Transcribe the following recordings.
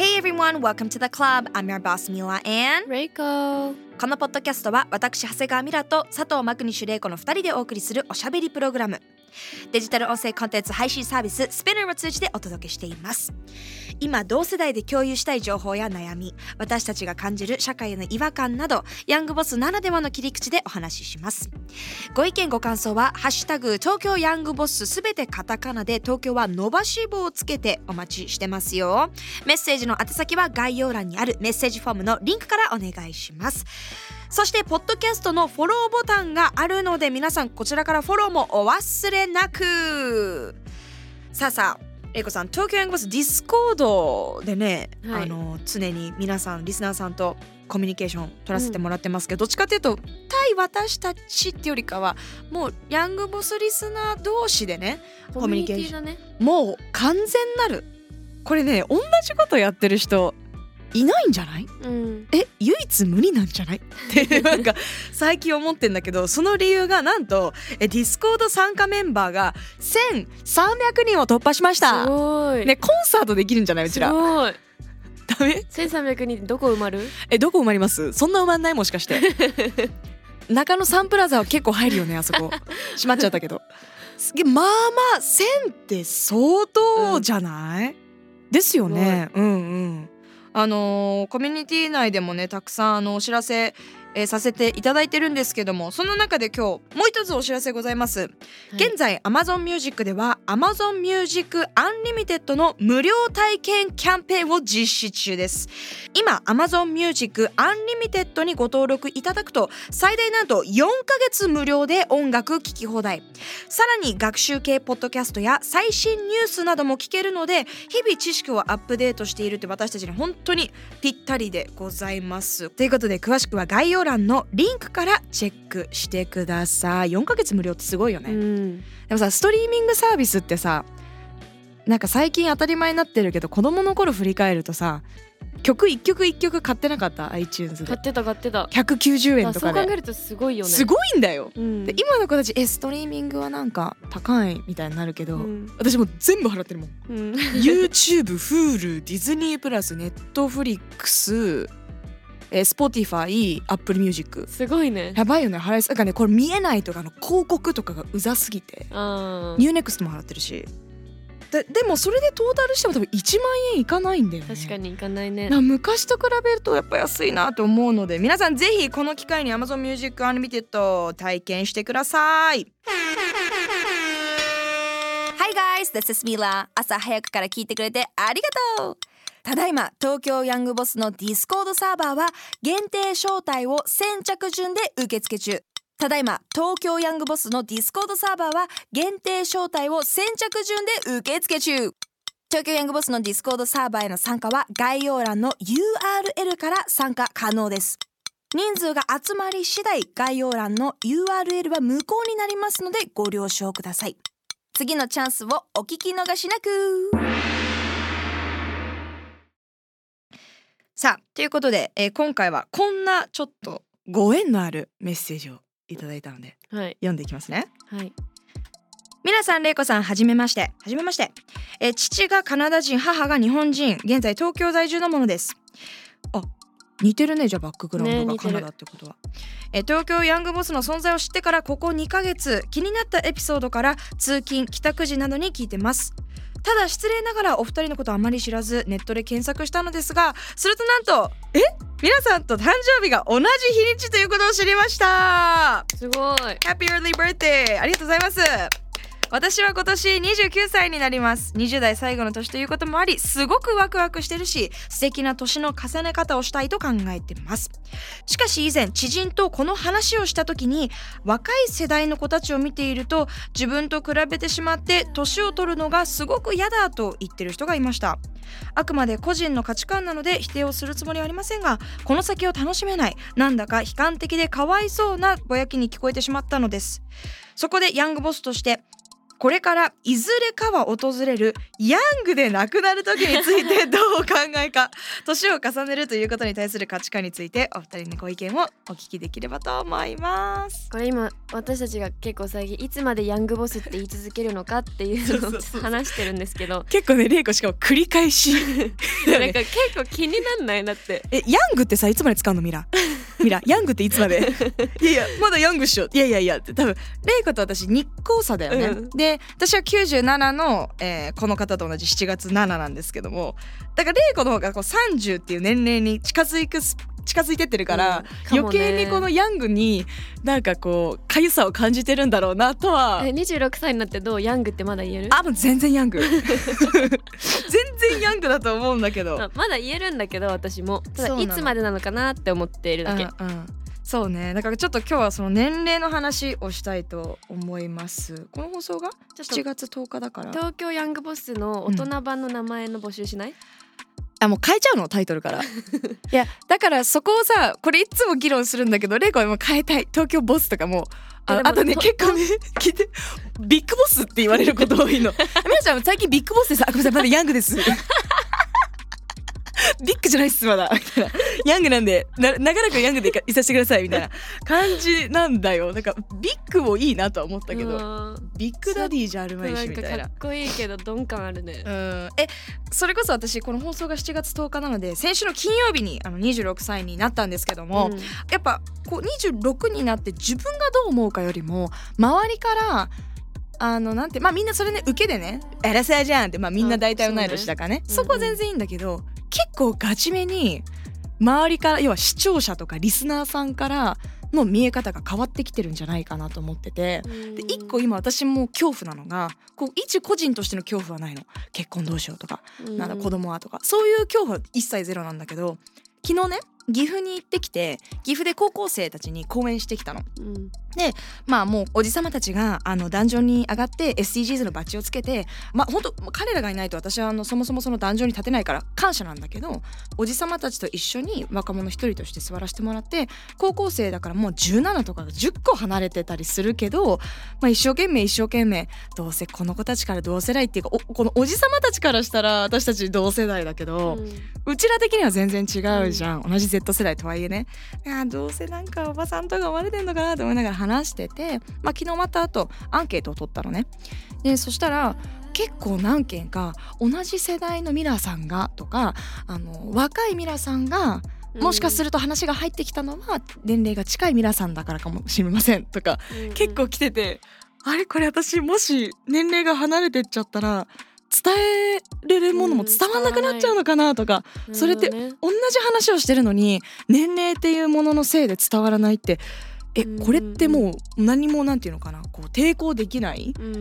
Hey everyone, welcome to the club. I'm your boss Mila and レイコこのポッドキャストは私長谷川ミラと佐藤マクニシュレイコの2人でお送りするおしゃべりプログラム。デジタル音声コンテンツ配信サービススペナーを通じてお届けしています今同世代で共有したい情報や悩み私たちが感じる社会への違和感などヤングボスならではの切り口でお話しします。ご意見ご感想は「ハッシュタグ東京ヤングボス」すべてカタカナで東京は伸ばし棒をつけてお待ちしてますよ。メッセージの宛先は概要欄にあるメッセージフォームのリンクからお願いします。そしてポッドキャストのフォローボタンがあるので皆さんこちらからフォローもお忘れなく。さあさあレイコさん東京ヤングボスディスコードでね、はい。あの常に皆さんリスナーさんとコミュニケーション取らせてもらってますけど、どっちかっていうと対私たちってよりかはもうヤングボスリスナー同士でねコミュニティだね。もう完全なる。これね同じことやってる人いないんじゃない？うん。え唯一無二なんじゃない？ってなんか最近思ってんだけどその理由がなんとえディスコード参加メンバーが1300人を突破しましたすごい。ねコンサートできるんじゃない？うちすらごい。ダメ？1300人どこ埋まる？えどこ埋まります？そんな埋まんないもしかして。中野サンプラザは結構入るよねあそこ。閉まっちゃったけど。すげえまあまあ1000って相当じゃない、ですよね。うんうんあのーコミュニティ内でもねたくさんあのお知らせ、えーさせていただいてるんですけどもその中で今日もう一つお知らせございます。現在 Amazon Music では Amazon Music Unlimited の無料体験キャンペーンを実施中です。今 Amazon Music Unlimited にご登録いただくと最大なんと4ヶ月無料で音楽聴き放題。さらに学習系ポッドキャストや最新ニュースなども聞けるので日々知識をアップデートしているって私たちに本当にぴったりでございます。ということで詳しくは概要欄のリンクからチェックしてください。4ヶ月無料ってすごいよね、うん。でもさストリーミングサービスってさなんか最近当たり前になってるけど子供の頃振り返るとさ曲一曲一曲買ってなかった？iTunes で。買ってた買ってた。190円あとかで。そう考えるとすごいよね。すごいんだよ。うん。で今の子たちえストリーミングはなんか高いみたいになるけど、うん。私もう全部払ってるもん。うん。YouTube、Hulu、ディズニープラス、Netflix、えー、Spotify、Apple Music すごいね。やばいよね。払いすなんかねこれ見えないとかあの広告とかがうざすぎて。あユーネクストも払ってるし。ででもそれでトータルしても多分1万円いかないんだよね。確かにいかないね。な昔と比べるとやっぱ安いなと思うので。皆さんぜひこの機会に Amazon Music Unlimited 体験してください。Hi guys, this is Mila 朝早くから聞いてくれてありがとうただいま東京ヤングボスのディスコードサーバーは限定招待を先着順で受付中。ただいま東京ヤングボスのディスコードサーバーは限定招待を先着順で受付中。東京ヤングボスのディスコードサーバーへの参加は概要欄の URL から参加可能です。人数が集まり次第概要欄の URL は無効になりますのでご了承ください。次のチャンスをお聞き逃しなく。さあということで、えー今回はこんなちょっとご縁のあるメッセージをいただいたのではい読んでいきますねはい皆さん、れいこさん、はじめまして。はじめまして。えー父がカナダ人、母が日本人、現在東京在住のものです。あ、似てるね、じゃあバックグラウンドがカナダってことは。えー東京ヤングボスの存在を知ってからここ2ヶ月、気になったエピソードから通勤、帰宅時などに聞いてます。ただ失礼ながらお二人のことあまり知らずネットで検索したのですがするとなんとえ？皆さんと誕生日が同じ日にちということを知りましたすごい Happy early birthday! ありがとうございます。私は今年29歳になります。20代最後の年ということもありすごくワクワクしてるし素敵な年の重ね方をしたいと考えてます。しかし以前知人とこの話をした時に若い世代の子たちを見ていると自分と比べてしまって年を取るのがすごく嫌だと言ってる人がいました。あくまで個人の価値観なので否定をするつもりはありませんがこの先を楽しめないなんだか悲観的でかわいそうなぼやきに聞こえてしまったのです。そこでヤングボスとしてこれからいずれかは訪れるヤングで亡くなる時についてどうお考えか年を重ねるということに対する価値観についてお二人のご意見をお聞きできればと思います。これ今私たちが結構最近いつまでヤングボスって言い続けるのかっていうのを話してるんですけど。結構ね玲子しかも繰り返し。なんか結構気になんないだって。えヤングってさいつまで使うのミラミラヤングっていつまで？いやいやまだヤングっしょ。いやいやいやって多分レイコと私日光差だよね、うん。で私は97の、えーこの方と同じ7月7なんですけどもだからレイコの方がこう30っていう年齢に近づくす近づいてってるから、うんかもね。余計にこのヤングになんかこうかゆさを感じてるんだろうなとは。え26歳になってどう？ヤングってまだ言える？あもう全然ヤング。全然ヤングだと思うんだけど。あまだ言えるんだけど私も。ただいつまでなのかなって思っているだけ、うんうん。そうね。だからちょっと今日はその年齢の話をしたいと思います。この放送が？ちょっと。7月10日だから。東京ヤングボスの大人版の名前の募集しない、あもう変えちゃうのタイトルから。いやだからそこをさこれいつも議論するんだけどレイコはもう変えたい。東京ボスとかもああとねと結構ね聞いてビッグボスって言われること多いの。皆ちゃん最近ビッグボスです。あごめんなさいまだヤングです ビッグじゃないっすまだ。みたいな。ヤングなんでな長らくヤングでいさせてくださいみたいな。感じなんだよ。なんかビッグもいいなとは思ったけど。うん。ビッグダディじゃあるまいしみたいな。かっこいいけど鈍感あるね。うん。えそれこそ私この放送が7月10日なので先週の金曜日にあの26歳になったんですけども、うん。やっぱこう26になって自分がどう思うかよりも周りからあのなんてまあみんなそれね受けでね「アラサーじゃん」ってまあみんな大体同い年だからね。そうねそこは全然いいんだけど、結構ガチめに周りから要は視聴者とかリスナーさんからの見え方が変わってきてるんじゃないかなと思ってて。で一個今私も恐怖なのがこう一個人としての恐怖はないの。結婚どうしようとかなんだ子供はとか。そういう恐怖は一切ゼロなんだけど昨日ね岐阜に行ってきて岐阜で高校生たちに講演してきたの。うん。まあもうおじさまたちがあのダンジョンに上がって SDGs のバッジをつけてまあ本当彼らがいないと私はあのそもそもそのダンジョンに立てないから感謝なんだけどおじさまたちと一緒に若者一人として座らせてもらって高校生だからもう17とかが10個離れてたりするけど、まあ、一生懸命一生懸命どうせこの子たちから同世代っていうかおこのおじさまたちからしたら私たち同世代だけど、うちら的には全然違うじゃん、同じ Z 世代とはいえね。いやどうせなんかおばさんとか生まれてんのかなと思いながら話してて、まあ、昨日また後アンケートを取ったのね。でそしたら結構何件か同じ世代のミラーさんがとかあの若いミラーさんがもしかするると話が入ってきたのは年齢が近いミラーさんだからかもしれませんとか結構来ててあれ？これ私もし年齢が離れてっちゃったら伝えれるものも伝わんなくなっちゃうのかなとかそれって同じ話をしてるのに年齢っていうもののせいで伝わらないってえうん。これってもう何もなんていうのかなこう抵抗できないうん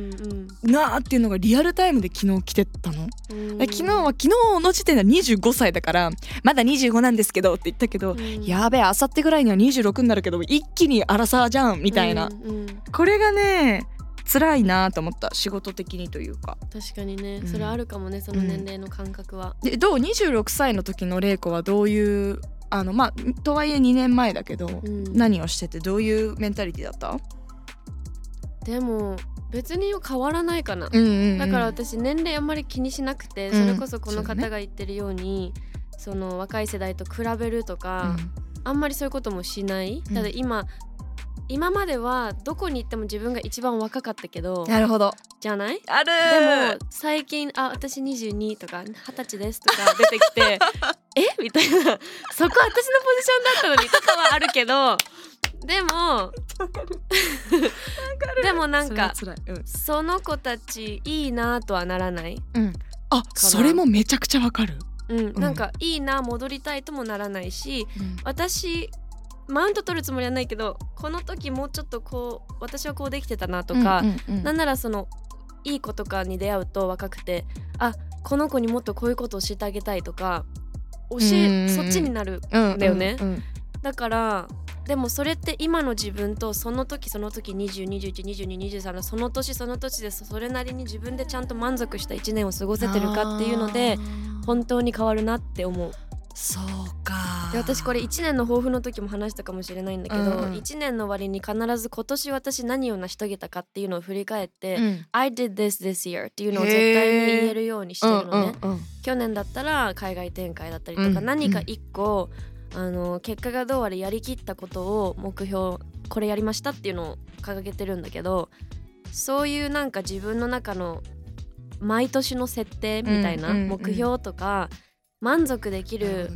うん。なあっていうのがリアルタイムで昨日来てたの。うん。昨日は昨日の時点では25歳だからまだ25なんですけどって言ったけど、うん。やべえあさってぐらいには26になるけど一気にアラサーじゃんみたいな、うんうん。これがね辛いなと思った仕事的にというか。確かにね。うん。それあるかもねその年齢の感覚は。でどう？26歳の時の玲子はどういうあのまあとはいえ2年前だけど、うん。何をしててどういうメンタリティだった、でも別に変わらないかな。うんうんうんだから私年齢あんまり気にしなくて、うん。それこそこの方が言ってるようにその若い世代と比べるとか、あんまりそういうこともしない、うん。ただ今今まではどこに行っても自分が一番若かったけどなるほど。じゃない？ある。でも最近「あ私22とか二十歳です」とか出てきて「え？みたいな。そこ私のポジションだったのにとかはあるけどでも でもなんかそうん。その子たちいいなとはならない、あそれもめちゃくちゃわかる、うん、なんかいいな戻りたいともならないしうん。私マウント取るつもりはないけどこの時もうちょっとこう私はこうできてたなとか、うんうんうん。なんならそのいい子とかに出会うと若くてあこの子にもっとこういうことを教えてあげたいとか教うんうんうんえそっちになるうんだよね。うんうんだからでもそれって今の自分とその時その時20212223のその年その年でそれなりに自分でちゃんと満足した1年を過ごせてるかっていうので本当に変わるなって思うそうか。で私これ1年の抱負の時も話したかもしれないんだけど、うんうん。1年の終わりに必ず今年私何を成し遂げたかっていうのを振り返って、うん。I did this this year っていうのを絶対に言えるようにしてるのね、うんうんうん。去年だったら海外展開だったりとか、うん。何か一個、あの結果がどうあれやりきったことを目標これやりましたっていうのを掲げてるんだけどそういうなんか自分の中の毎年の設定みたいなうんうんうん。目標とか、満足できる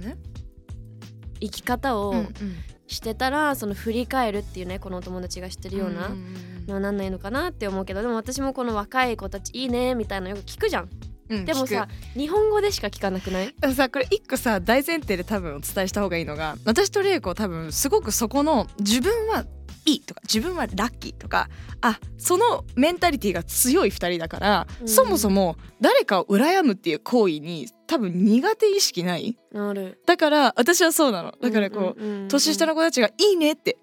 生き方をしてたら、その振り返るっていうねこのお友達が知ってるような。のはなんないのかなって思うけどでも私もこの若い子たちいいねみたいなのよく聞くじゃん。うんでもさ日本語でしか聞かなくない？さこれ一個さ大前提で多分お伝えした方がいいのが私と玲子多分すごくそこの自分はいいとか自分はラッキーとかあそのメンタリティーが強い2人だから、うん。そもそも誰かを羨むっていう行為に多分苦手意識ない。だから私はそうなの。だからこう、年下の子たちが「いいね」って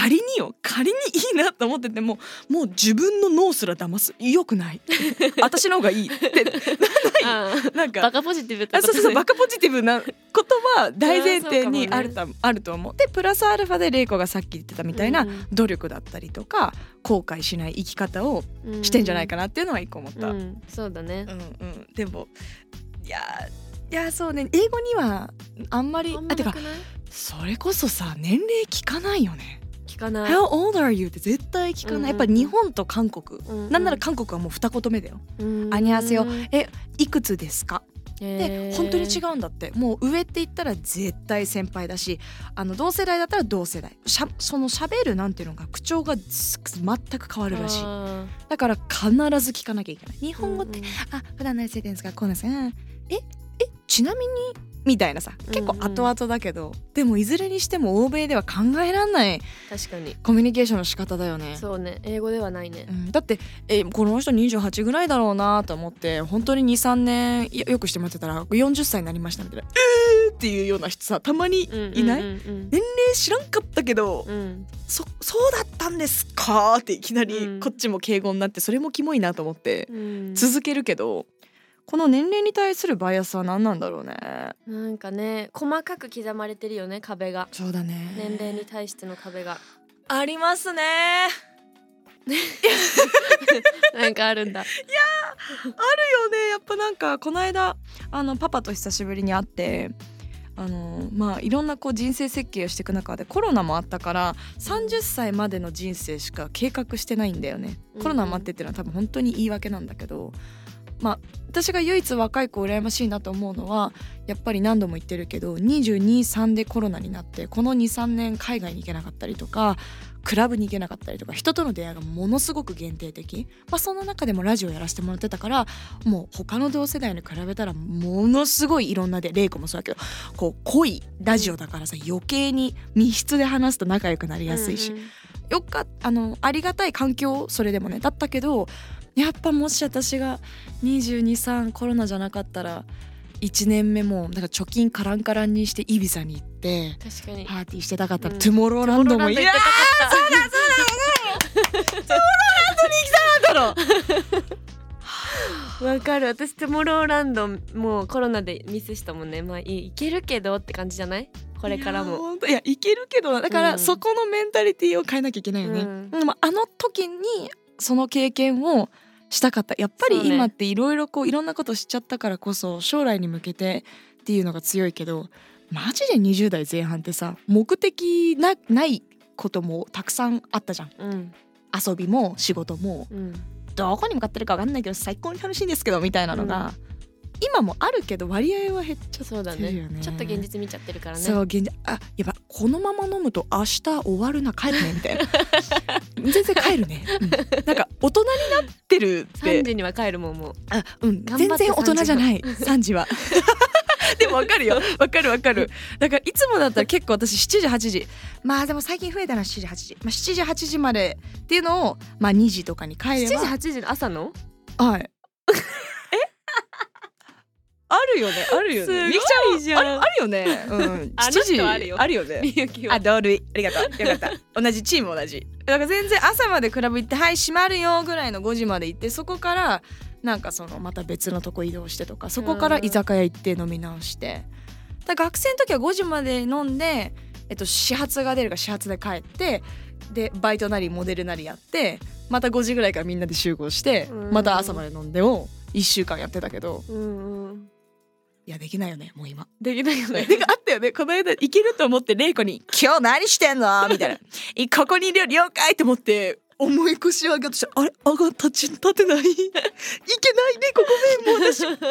仮によ仮にいいなと思っててももう自分の脳すら騙す。よくない。私の方がいいって。なんかバカポジティブってことあそうそうそうバカポジティブなことは大前提そにあると,、あると思う。でプラスアルファで玲子がさっき言ってたみたいなうん。うん努力だったりとか後悔しない生き方をしてんじゃないかなっていうのは一個思った。うん。うんそうだね。うんでもいやいやそうね。英語にはあんまりあてかまなくない？それこそさ年齢聞かないよね。聞かない。How old are you? って絶対聞かない。やっぱ日本と韓国。うなんなら韓国はもう二言目だよ。うん。アニャセヨえいくつですか？で本当に違うんだって。もう上って言ったら絶対先輩だしあの同世代だったら同世代。しゃその喋るなんていうのが口調がず全く変わるらしい。あだから必ず聞かなきゃいけない。日ー本語って、うんうん。あ普段何されてるんですか？こうなんですか？うん。ええちなみにみたいなさ結構後々だけど、でもいずれにしても欧米では考えられない確かに。コミュニケーションの仕方だよね。そうね。英語ではないね。うん、だってえこの人28ぐらいだろうなと思って本当に23年よよくしてもらってたら40歳になりましたみたいな「えー!」っていうような人さたまにいない、うんうん年齢知らんかったけど、うん。うんそそうだったんですか？っていきなうりん。こっちも敬語になってそれもキモいなと思ってうん。続けるけど、この年齢に対するバイアスは何なんだろうね。なんかね細かく刻まれてるよね壁が。そうだね。年齢に対しての壁が。ありますね。なんかあるんだ。あるよね。やっぱなんかこの間あのパパと久しぶりに会ってあのまあいろんなこう人生設計をしていく中でコロナもあったから30歳までの人生しか計画してないんだよね。うんコロナもあってっていうのは多分本当に言い訳なんだけどまあ私が唯一若い子羨ましいなと思うのはやっぱり何度も言ってるけど223でコロナになってこの23年海外に行けなかったりとかクラブに行けなかったりとか人との出会いがものすごく限定的、まあ、その中でもラジオやらせてもらってたからもう他の同世代に比べたらものすごいいろんなで玲子もそうだけどこう濃いラジオだからさ余計に密室で話すと仲良くなりやすいし、うんうん。よっかあのありがたい環境それでもねだったけどやっぱもし私が223コロナじゃなかったら1年目もなんか貯金カランカランにしてイビザに行って確かに。パーティーしてたかった。ら、うん。トゥモローランドもいやトゥモローランド行ってたかったわかる。私トゥモローランドもうコロナでミスしたもんね。まあいいけるけどって感じじゃない？これからも。いやいけるけどだから、うん。そこのメンタリティーを変えなきゃいけないよね、うん。でもあの時にその経験をしたかった。やっぱり今っていろいろこういろんなことしちゃったからこそ将来に向けてっていうのが強いけどマジで20代前半ってさ目的なないこともたくさんあったじゃん。うん。遊びも仕事も。うんどこに向かってるか分かんないけど最高に楽しいんですけどみたいなのが、今もあるけど割合は減っちゃそうだってるよね。ね。ちょっと現実見ちゃってるからね。そう現実あやばこのまま飲むと明日終わるな帰るねみたいな。全然帰るね、うん。なんか大人になってるって。3時には帰るもんもう。あうん。全然大人じゃない。3時は でもわかるよ。わかるわかる。だからいつもだったら結構私7時8時。まあでも最近増えたな7時8時、まあ、7時8時までっていうのをまあ2時とかに帰れ7時ば8時の朝の？はい。あるよねあるよね。みきちゃん。あるあるよね。うん。あの7時人あるよ。あるよね。みゆきは。あ同類。ありがとう。よかった。同じチーム同じ。だから全然朝までクラブ行ってはい閉まるよぐらいの5時まで行ってそこからなんかそのまた別のとこ移動してとかそこから居酒屋行って飲み直して。だ学生の時は5時まで飲んで、えっと、始発が出るから始発で帰ってでバイトなりモデルなりやってまた5時ぐらいからみんなで集合してうん。また朝まで飲んでを1週間やってたけどいやできないよねもう今。できないよね。あったよね。この間行けると思って玲子に「今日何してんの?」みたいな「いここにいるよ了解!」と思って重い腰を上げようとしたら「あれ？上が立ち立てない？いけない玲子ごめんもう私無理だ。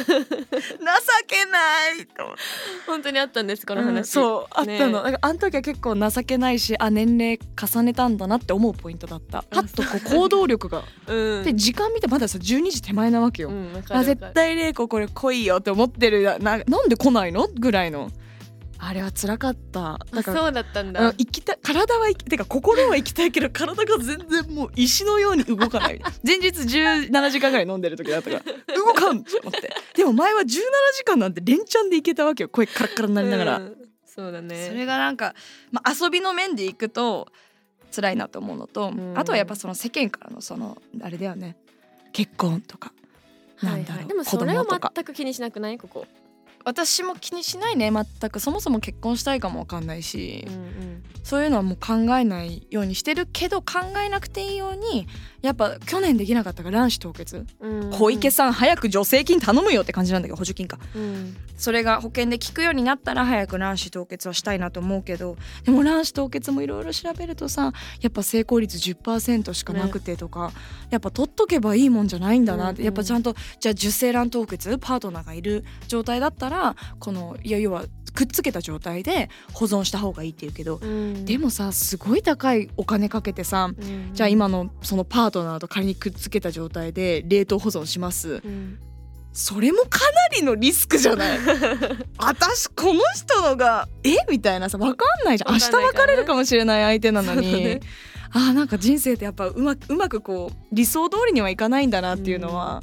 情けない」と。本当にあったんですこの話、うんそうあったの、ねだからあの時は結構情けないしあ年齢重ねたんだなって思うポイントだった。パッとこう行動力が。うん。で時間見てまださ12時手前なわけよ、うんあ絶対玲子これ来いよって思ってるなななんで来ないの？ぐらいのあれは辛かった。だからあそうだったんうんだ行きたい体は行きてか心は行きたいけど体が全然もう石のように動かない。前日17時間ぐらい飲んでる時だったから。動かんって思って。でも前は17時間なんて連チャンで行けたわけよ。声カラッカラになりながら、うん。そうだね。それがなんか、まあ、遊びの面で行くと辛いなと思うのと、ん。あとはやっぱその世間からのそのあれだよね。結婚とか。なんだろう、子でもそれは全く気にしなくない？ここ、私も気にしないね。全くそもそも結婚したいかもわかんないし、うんうん。そういうのはもう考えないようにしてるけど考えなくていいようにやっぱ去年できなかったから卵子凍結、うん。小池さん早く助成金頼むよって感じなんだけど補助金か。うん。それが保険で効くようになったら早く卵子凍結はしたいなと思うけどでも卵子凍結もいろいろ調べるとさやっぱ成功率10%しかなくてとか、やっぱ取っとけばいいもんじゃないんだなって、うんうん。やっぱちゃんとじゃあ受精卵凍結パートナーがいる状態だったらこのいや要はくっつけた状態で保存した方がいいっていうけど、うん。でもさすごい高いお金かけてさうん。じゃあ今のそのパートナーと仮にくっつけた状態で冷凍保存します。うん。それもかなりのリスクじゃない？私この人のがえ？みたいなさ分かんないじゃん。明日別れるかもしれない相手なのに、ね。あーなんか人生ってやっぱうまくうまくこう理想通りにはいかないんだなっていうのは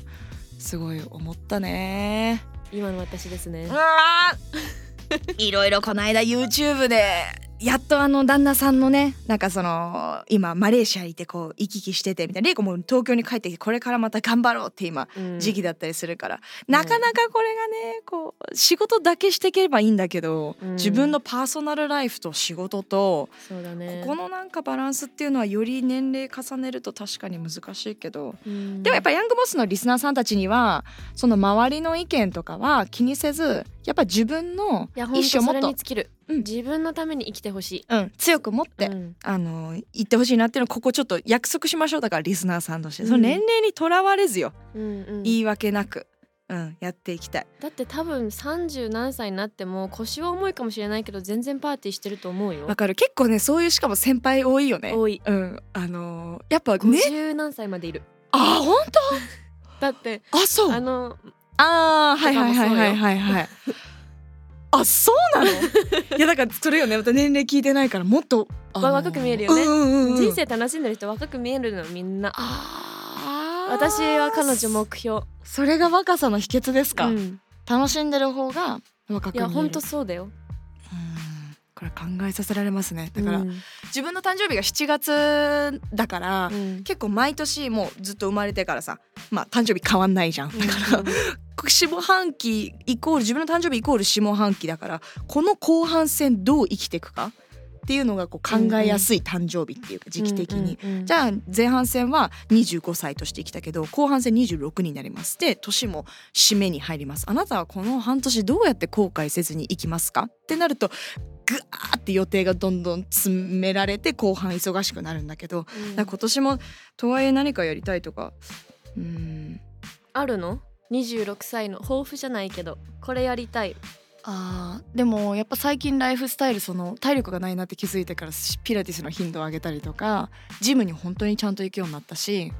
すごい思ったね。今の私ですね。いろいろこの間 YouTube でやっとあの旦那さんのねなんかその今マレーシアにいてこう行き来しててみたいな。玲子も東京に帰ってきてこれからまた頑張ろうって今うん。時期だったりするから、なかなかこれがねこう仕事だけしていければいいんだけど、うん。自分のパーソナルライフと仕事と、そうだね。ここのなんかバランスっていうのはより年齢重ねると確かに難しいけど、うん。でもやっぱヤングボスのリスナーさんたちにはその周りの意見とかは気にせずやっぱ自分の意思をもっとうん。自分のために生きてほしい。うん、強く持って、うん。あの言ってほしいなっていうのをここちょっと約束しましょうだからリスナーさんとして、うん。その年齢にとらわれずよ、うんうん。言い訳なく、うん、やっていきたい。だって多分30何歳になっても腰は重いかもしれないけど全然パーティーしてると思うよ。わかる。結構ねそういうしかも先輩多いよね。多い。うん、あのーやっぱね。50何歳までいる。あ本 だって当あそう。あのあーはいはいはいはいはいはい。あそうなの？いやだからそれよね。また年齢聞いてないからもっと、あのー若く見えるよね。うんうんうん、人生楽しんでる人若く見えるのみんな。私は彼女目標。それが若さの秘訣ですか、うん。楽しんでる方が若く見える。いやほんとそうだよ。うんこれ考えさせられますね。だから、うん自分の誕生日が7月だから、うん。結構毎年もうずっと生まれてからさまあ誕生日変わんないじゃん。だから、下半期イコール自分の誕生日イコール下半期だからこの後半戦どう生きていくかっていうのがこう考えやすい誕生日っていうか時期的に。うんうんうんじゃあ前半戦は25歳として生きたけど後半戦26になります。で年も締めに入ります。あなたはこの半年どうやって後悔せずにいきますか？ってなるとぐわーって予定がどんどん詰められて後半忙しくなるんだけど。だうん今年もとはいえ何かやりたいとか？うーん。あるの？26歳の抱負じゃないけどこれやりたいあーでもやっぱ最近ライフスタイルその体力がないなって気づいてからピラティスの頻度を上げたりとかジムに本当にちゃんと行くようになったし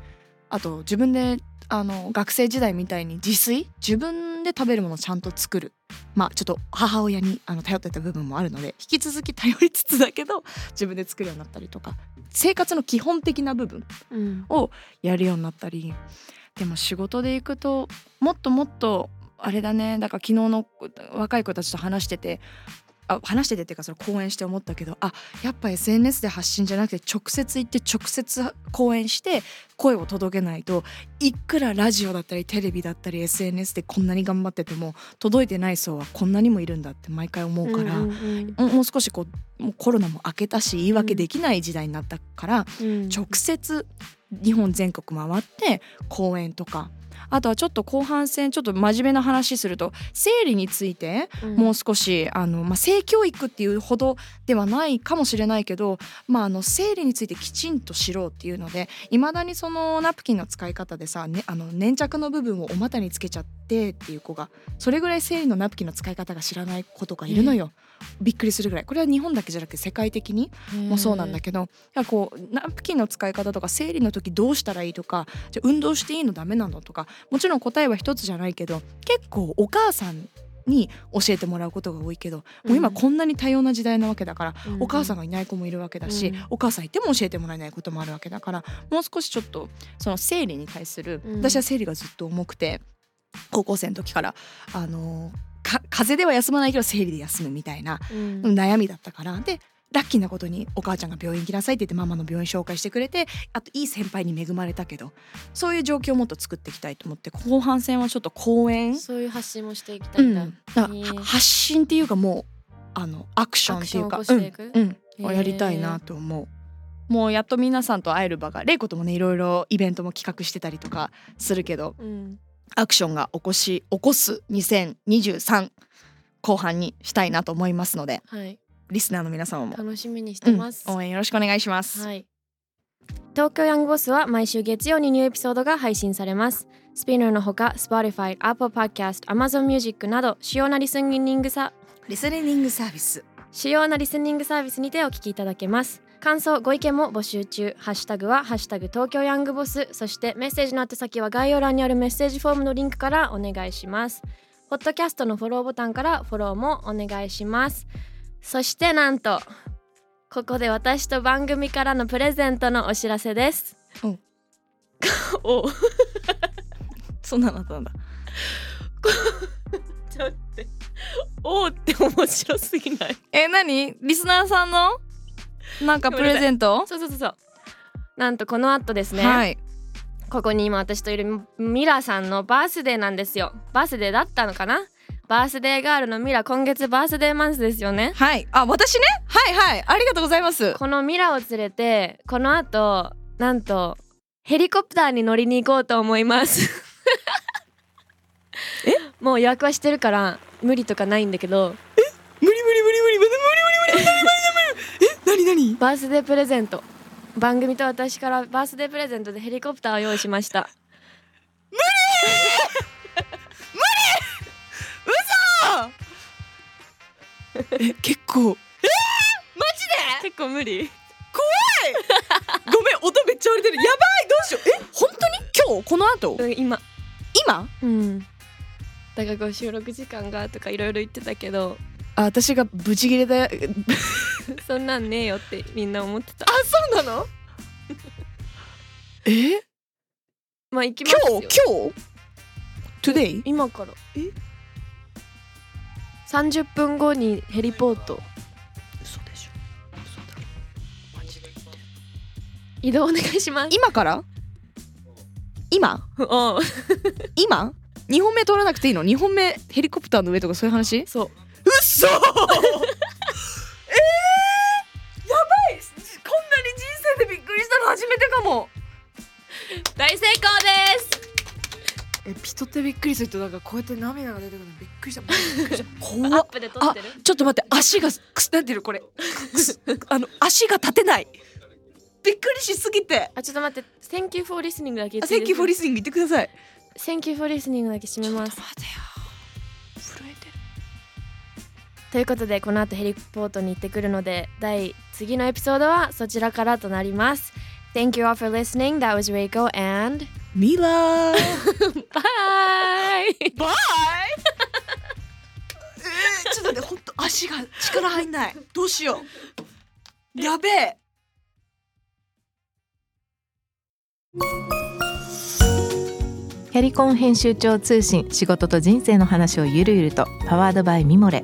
あと自分であの学生時代みたいに自炊？自分で食べるものをちゃんと作る。まあちょっと母親にあの頼ってた部分もあるので引き続き頼りつつだけど自分で作るようになったりとか生活の基本的な部分うん。やるようになったりでも仕事で行くともっともっとあれだね。だから昨日の若い子たちと話しててあ話しててっていうかそれ講演して思ったけどあやっぱ SNS で発信じゃなくて直接行って直接講演して声を届けないといくらラジオだったりテレビだったり SNS でこんなに頑張ってても届いてない層はこんなにもいるんだって毎回思うから。うんうんももう少しこうもうコロナも明けたし言い訳できない時代になったから、うん。直接日本全国回って講演とかあとはちょっと後半戦ちょっと真面目な話すると生理についてうん。もう少しあの、まあ、性教育っていうほどではないかもしれないけど、まあ、あの生理についてきちんと知ろうっていうのでいまだにそのナプキンの使い方でさ、ね、あの粘着の部分をお股につけちゃってっていう子がそれぐらい生理のナプキンの使い方が知らない子とかいるのよ。びっくりするぐらい。これは日本だけじゃなくて世界的にもそうなんだけど、いやこうナプキンの使い方とか生理の時どうしたらいいとかじゃあ運動していいのダメなのとかもちろん答えは一つじゃないけど結構お母さんに教えてもらうことが多いけど、もう今こんなに多様な時代なわけだから、うんお母さんがいない子もいるわけだし、うん。お母さんいても教えてもらえないこともあるわけだからもう少しちょっとその生理に対する、うん。私は生理がずっと重くて高校生の時からあのか風邪では休まないけど生理で休むみたいなうん。悩みだったからでラッキーなことにお母ちゃんが病院行きなさいって言ってママの病院紹介してくれてあといい先輩に恵まれたけどそういう状況をもっと作っていきたいと思って後半戦はちょっと講演、そういう発信もしていきたいんだ、うん、だ発信っていうかもうあのアクションっていうかをやりたいなと思う。もうやっと皆さんと会える場が玲子ともねいろいろイベントも企画してたりとかするけどうん。アクションが起こし起こす2023後半にしたいなと思いますので。はいリスナーの皆様も楽しみにしてます、うん応援よろしくお願いします。はい。東京ヤングボスは毎週月曜にニューエピソードが配信されます。スピナーのほか、Spotify、Apple Podcast、Amazon Music など主要なリスニングサリスニングサービス主要なリスニングサービスにてお聞きいただけます。感想、ご意見も募集中。ハッシュタグはハッシュタグ東京ヤングボス。そしてメッセージの宛先は概要欄にあるメッセージフォームのリンクからお願いします。ポッドキャストのフォローボタンからフォローもお願いします。そしてなんとここで私と番組からのプレゼントのお知らせです。うんお そんなのあったんだ。ちょっと待って。おーって面白すぎない？え、何？リスナーさんの？なんかプレゼント？そうそうそうそう。なんとこの後ですね。はい。ここに今私といるミラさんのバースデーなんですよ。バースデーだったのかな？バースデーガールのミラ今月バースデーマンスですよね？はい。あ、私ね？はいはい。ありがとうございます。このミラを連れてこの後なんとヘリコプターに乗りに行こうと思います。え？もう予約はしてるから無理とかないんだけど無理無理無理無理無理無理無理無理無理無理無理え、何何？バースデープレゼント番組と私からバースデープレゼントでヘリコプターを用意しましたえ、結構。結構無理。ごめん、音めっちゃ割れてる。やばい、どうしよう。え、本当に？今日？この後？うん今。今？うん。だから収録時間がとかいろいろ言ってたけど。あ、私がブチギレだ。あ、そんなんねえよってみんな思ってた。そうなの？え？まあ行きます今よ日？今日 ?Today? 今から。え？30分後にヘリポート。嘘でしょ。嘘だろマジで。言って移動お願いします。今から？今？おう。今？2本目通らなくていいの？2本目ヘリコプターの上とかそういう話？そう。うっそえー、やばい！こんなに人生でびっくりしたの初めてかも。大成功ですえ人ってびっくりするとなんかこうやって涙が出てくるのびっくりした。怖っ。ップで撮ってる？ちょっと待って。足がくすなんていうの？これ。あの足が立てない。びっくりしすぎて。あちょっと待って。Thank you for listening だけ Thank you for listening 言ってください。Thank you for listening だけ締めます。ということでこの後ヘリポートに行ってくるので第次のエピソードはそちらからとなります。Thank you all for listening. That was Reiko and ミラーバイバイえー、ちょっと待ってほんと足が力入んない。どうしよう。やべえ。キャリコン編集長通信仕事と人生の話をゆるゆるとパワードバイミモレ